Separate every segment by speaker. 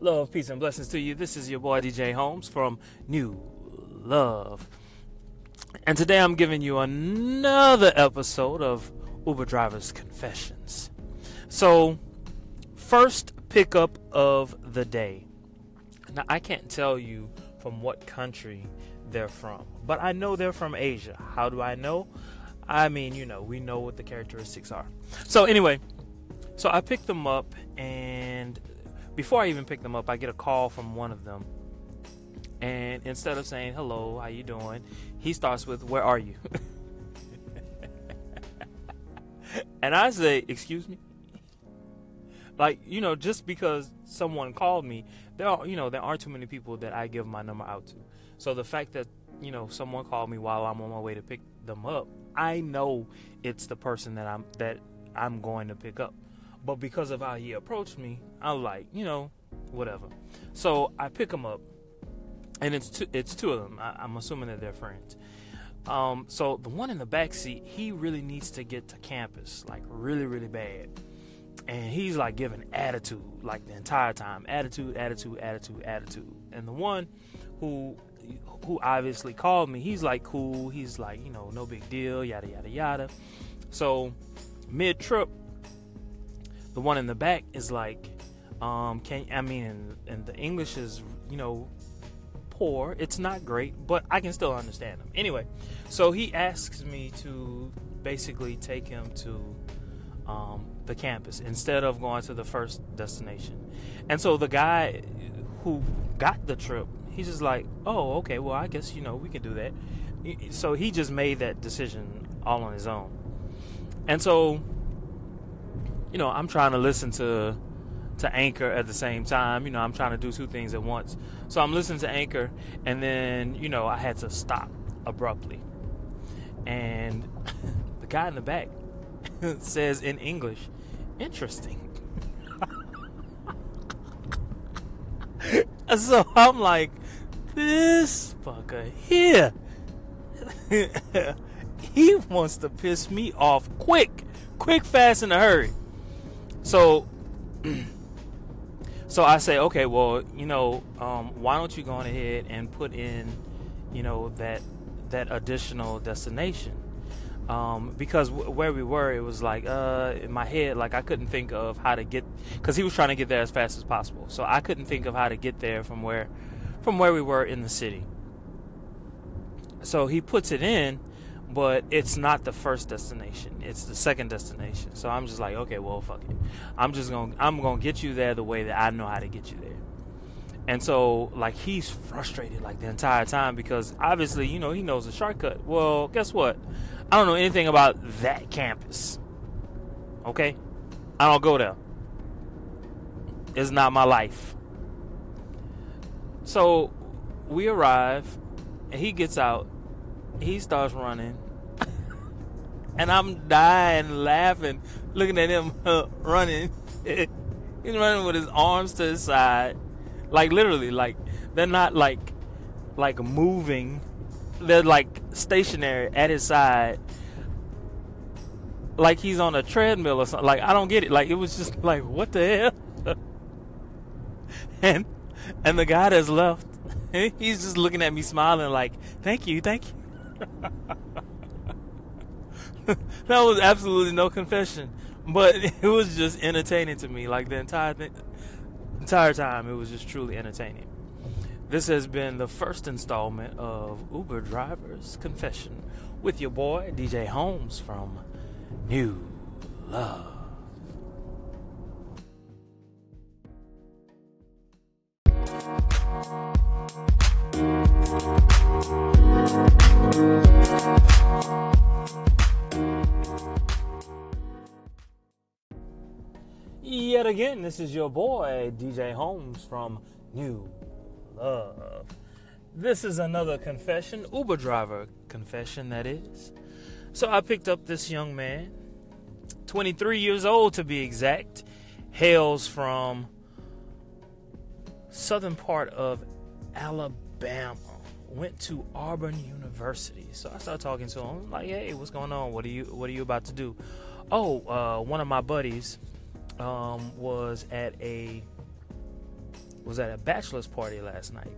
Speaker 1: Love, peace, and blessings to you. This is your boy DJ Holmes from New Love. And today I'm giving you another episode of Uber Driver's Confessions. So, first pickup of the day. Now, I can't tell you from what country they're from, but I know they're from Asia. How do I know? I mean, you know, we know what the characteristics are. So, anyway, so I picked them up, and before I even pick them up, I get a call from one of them. And instead of saying, hello, how you doing? He starts with, where are you? and I say, excuse me? Like, you know, just because someone called me, there are, you know, there aren't too many people that I give my number out to. So the fact that, you know, someone called me while I'm on my way to pick them up, I know it's the person that I'm that I'm going to pick up. But because of how he approached me, I'm like, you know, whatever. So I pick him up, and it's two, it's two of them. I, am assuming that they're friends. Um, so the one in the back seat, he really needs to get to campus, like really, really bad. And he's like giving attitude, like the entire time, attitude, attitude, attitude, attitude. And the one who who obviously called me, he's like cool. He's like, you know, no big deal, yada yada yada. So mid trip, the one in the back is like, um, can I mean, and, the English is, you know, poor. It's not great, but I can still understand him. Anyway, so he asks me to basically take him to um, the campus instead of going to the first destination. And so the guy who got the trip, he's just like, oh, okay, well, I guess, you know, we can do that. So he just made that decision all on his own. And so you know, I'm trying to listen to to Anchor at the same time. You know, I'm trying to do two things at once. So I'm listening to Anchor, and then you know I had to stop abruptly, and the guy in the back says in English, "Interesting." so I'm like, this fucker here. he wants to piss me off quick, quick, fast, in a hurry. So, so I say, okay, well, you know, um, why don't you go on ahead and put in, you know, that that additional destination? Um, because w- where we were, it was like uh, in my head, like I couldn't think of how to get, because he was trying to get there as fast as possible. So I couldn't think of how to get there from where, from where we were in the city. So he puts it in, but it's not the first destination. It's the second destination. So I'm just like, okay, well, fuck it. I'm just gonna I'm gonna get you there the way that I know how to get you there. And so like he's frustrated like the entire time because obviously you know he knows the shortcut. Well, guess what? I don't know anything about that campus. Okay, I don't go there. It's not my life. So we arrive, and he gets out he starts running. and I'm dying laughing, looking at him running. He's running with his arms to his side. Like literally, like they're not like like moving. They're like stationary at his side. Like he's on a treadmill or something. Like I don't get it. Like it was just like what the hell? and and the guy that's left, he's just looking at me smiling like, "Thank you, thank you." That was absolutely no confession, but it was just entertaining to me. Like the entire thing, entire time, it was just truly entertaining. This has been the first installment of Uber Driver's Confession with your boy DJ Holmes from New Love. Yet again, this is your boy, DJ Holmes from New Love. This is another confession, Uber driver confession, that is. So I picked up this young man, 23 years old to be exact, hails from southern part of Alabama went to Auburn University. So I started talking to him, like, "Hey, what's going on? What are you What are you about to do?" Oh, uh, one of my buddies um, was at a was at a bachelor's party last night.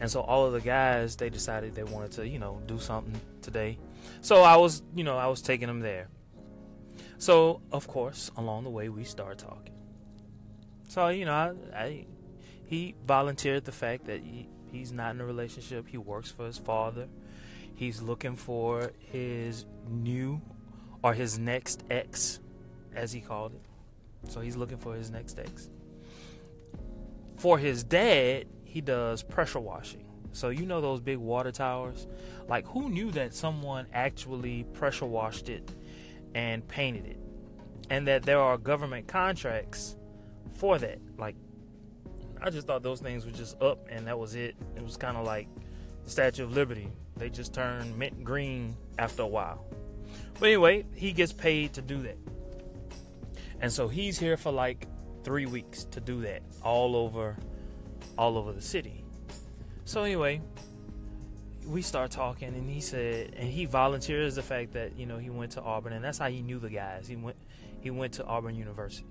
Speaker 1: And so all of the guys, they decided they wanted to, you know, do something today. So I was, you know, I was taking them there. So, of course, along the way, we start talking. So, you know, I, I he volunteered the fact that he, he's not in a relationship. He works for his father. He's looking for his new or his next ex, as he called it. So he's looking for his next ex. For his dad, he does pressure washing. So you know those big water towers? Like who knew that someone actually pressure washed it and painted it? And that there are government contracts for that. Like I just thought those things were just up and that was it. It was kind of like the Statue of Liberty. They just turned mint green after a while. But anyway, he gets paid to do that. And so he's here for like 3 weeks to do that all over all over the city. So anyway, we start talking and he said and he volunteers the fact that, you know, he went to Auburn and that's how he knew the guys. He went he went to Auburn University.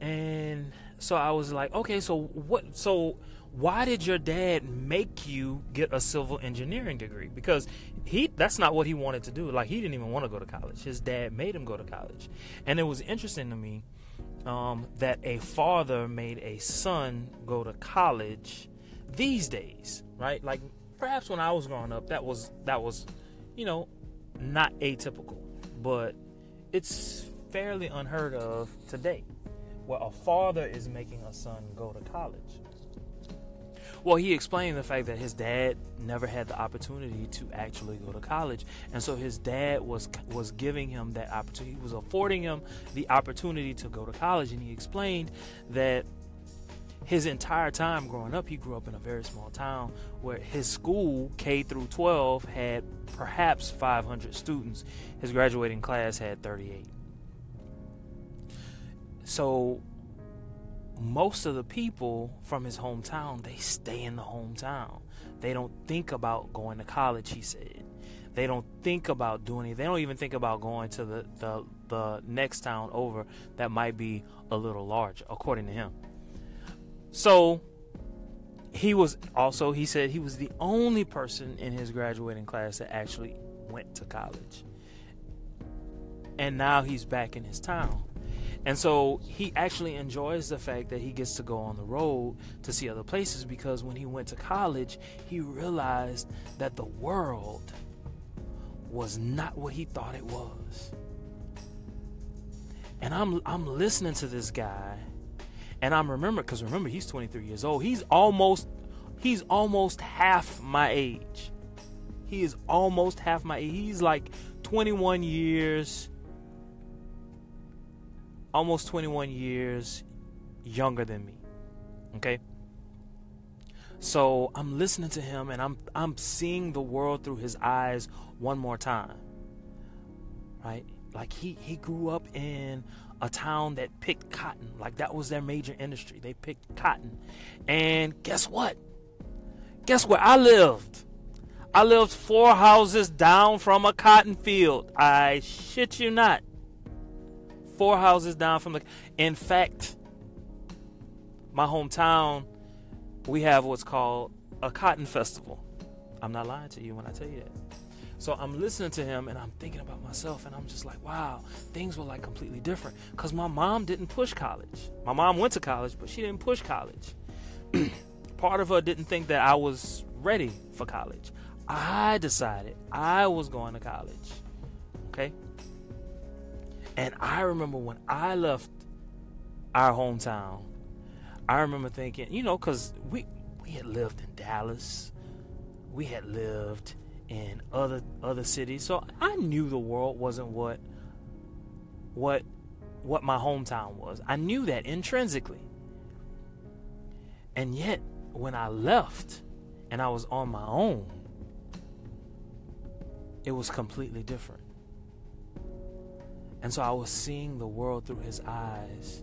Speaker 1: And so I was like, okay, so what so why did your dad make you get a civil engineering degree? Because he that's not what he wanted to do. Like he didn't even want to go to college. His dad made him go to college. And it was interesting to me um, that a father made a son go to college these days, right? Like perhaps when I was growing up, that was that was, you know, not atypical, but it's fairly unheard of today, where a father is making a son go to college. Well, he explained the fact that his dad never had the opportunity to actually go to college, and so his dad was was giving him that opportunity. He was affording him the opportunity to go to college, and he explained that his entire time growing up, he grew up in a very small town where his school, K through 12, had perhaps 500 students. His graduating class had 38. So most of the people from his hometown they stay in the hometown. They don't think about going to college he said. They don't think about doing it. They don't even think about going to the, the, the next town over that might be a little larger according to him. So he was also he said he was the only person in his graduating class that actually went to college. And now he's back in his town and so he actually enjoys the fact that he gets to go on the road to see other places because when he went to college, he realized that the world was not what he thought it was. And I'm I'm listening to this guy and I'm remember cuz remember he's 23 years old. He's almost he's almost half my age. He is almost half my age. He's like 21 years almost 21 years younger than me. Okay? So I'm listening to him and I'm I'm seeing the world through his eyes one more time. Right? Like he he grew up in a town that picked cotton. Like that was their major industry. They picked cotton. And guess what? Guess where I lived? I lived four houses down from a cotton field. I shit you not four houses down from the. In fact, my hometown, we have what's called a cotton festival. I'm not lying to you when I tell you that. So I'm listening to him and I'm thinking about myself and I'm just like, wow, things were like completely different. Because my mom didn't push college. My mom went to college, but she didn't push college. Part of her didn't think that I was ready for college. I decided I was going to college. Okay? And I remember when I left our hometown, I remember thinking, you know, because we we had lived in Dallas, we had lived in other other cities, so I knew the world wasn't what what what my hometown was. I knew that intrinsically. And yet, when I left and I was on my own, it was completely different. And so I was seeing the world through his eyes,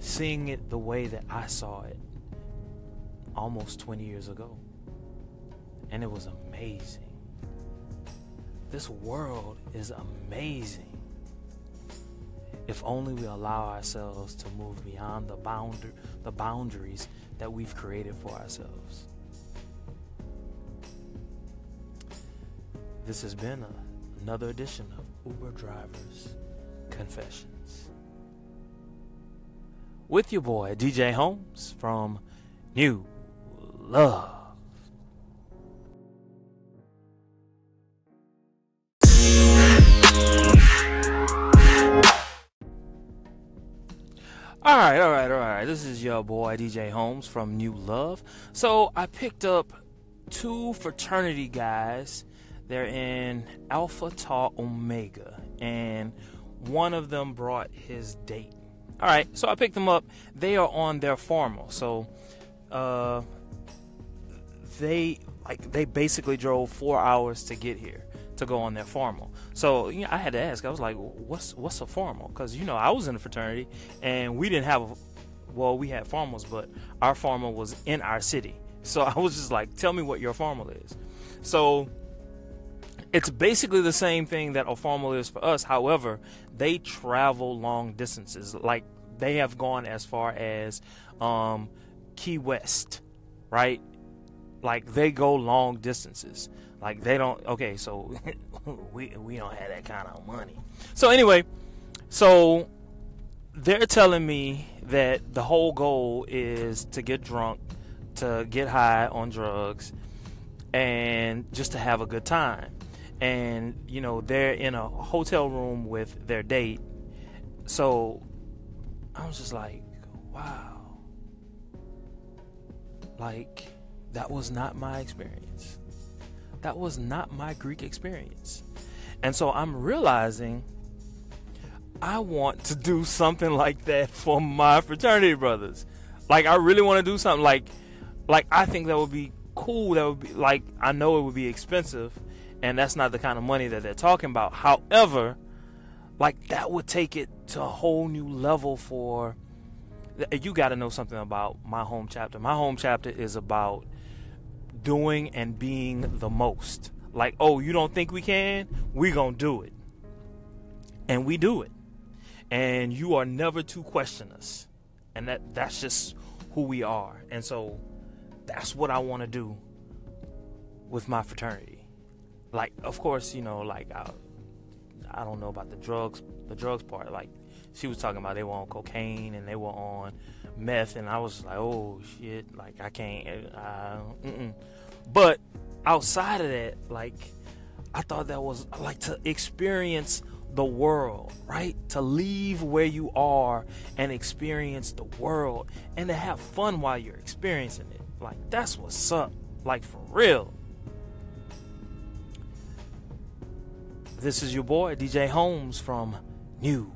Speaker 1: seeing it the way that I saw it almost 20 years ago. And it was amazing. This world is amazing. if only we allow ourselves to move beyond the bound the boundaries that we've created for ourselves. This has been a, another edition of Uber Drivers Confessions. With your boy DJ Holmes from New Love. All right, all right, all right. This is your boy DJ Holmes from New Love. So I picked up two fraternity guys. They're in Alpha Tau Omega, and one of them brought his date. All right, so I picked them up. They are on their formal, so uh, they like they basically drove four hours to get here to go on their formal. So you know, I had to ask. I was like, "What's what's a formal?" Because you know I was in a fraternity and we didn't have, a, well, we had formals, but our formal was in our city. So I was just like, "Tell me what your formal is." So it's basically the same thing that a formal is for us. However, they travel long distances. Like they have gone as far as um, Key West, right? Like they go long distances. Like they don't. Okay, so we we don't have that kind of money. So anyway, so they're telling me that the whole goal is to get drunk, to get high on drugs, and just to have a good time. And you know they're in a hotel room with their date. So I was just like, wow. Like that was not my experience. That was not my Greek experience. And so I'm realizing I want to do something like that for my fraternity brothers. Like I really want to do something like like I think that would be cool. That would be like I know it would be expensive and that's not the kind of money that they're talking about. However, like that would take it to a whole new level for you got to know something about my home chapter. My home chapter is about doing and being the most. Like, oh, you don't think we can? We're gonna do it. And we do it. And you are never to question us. And that that's just who we are. And so that's what I want to do with my fraternity. Like, of course, you know, like I, I don't know about the drugs, the drugs part. Like, she was talking about they were on cocaine and they were on meth, and I was like, oh shit, like I can't. Uh, but outside of that, like I thought that was like to experience the world, right? To leave where you are and experience the world and to have fun while you're experiencing it. Like that's what's up. Like for real. This is your boy DJ Holmes from New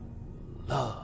Speaker 1: Love.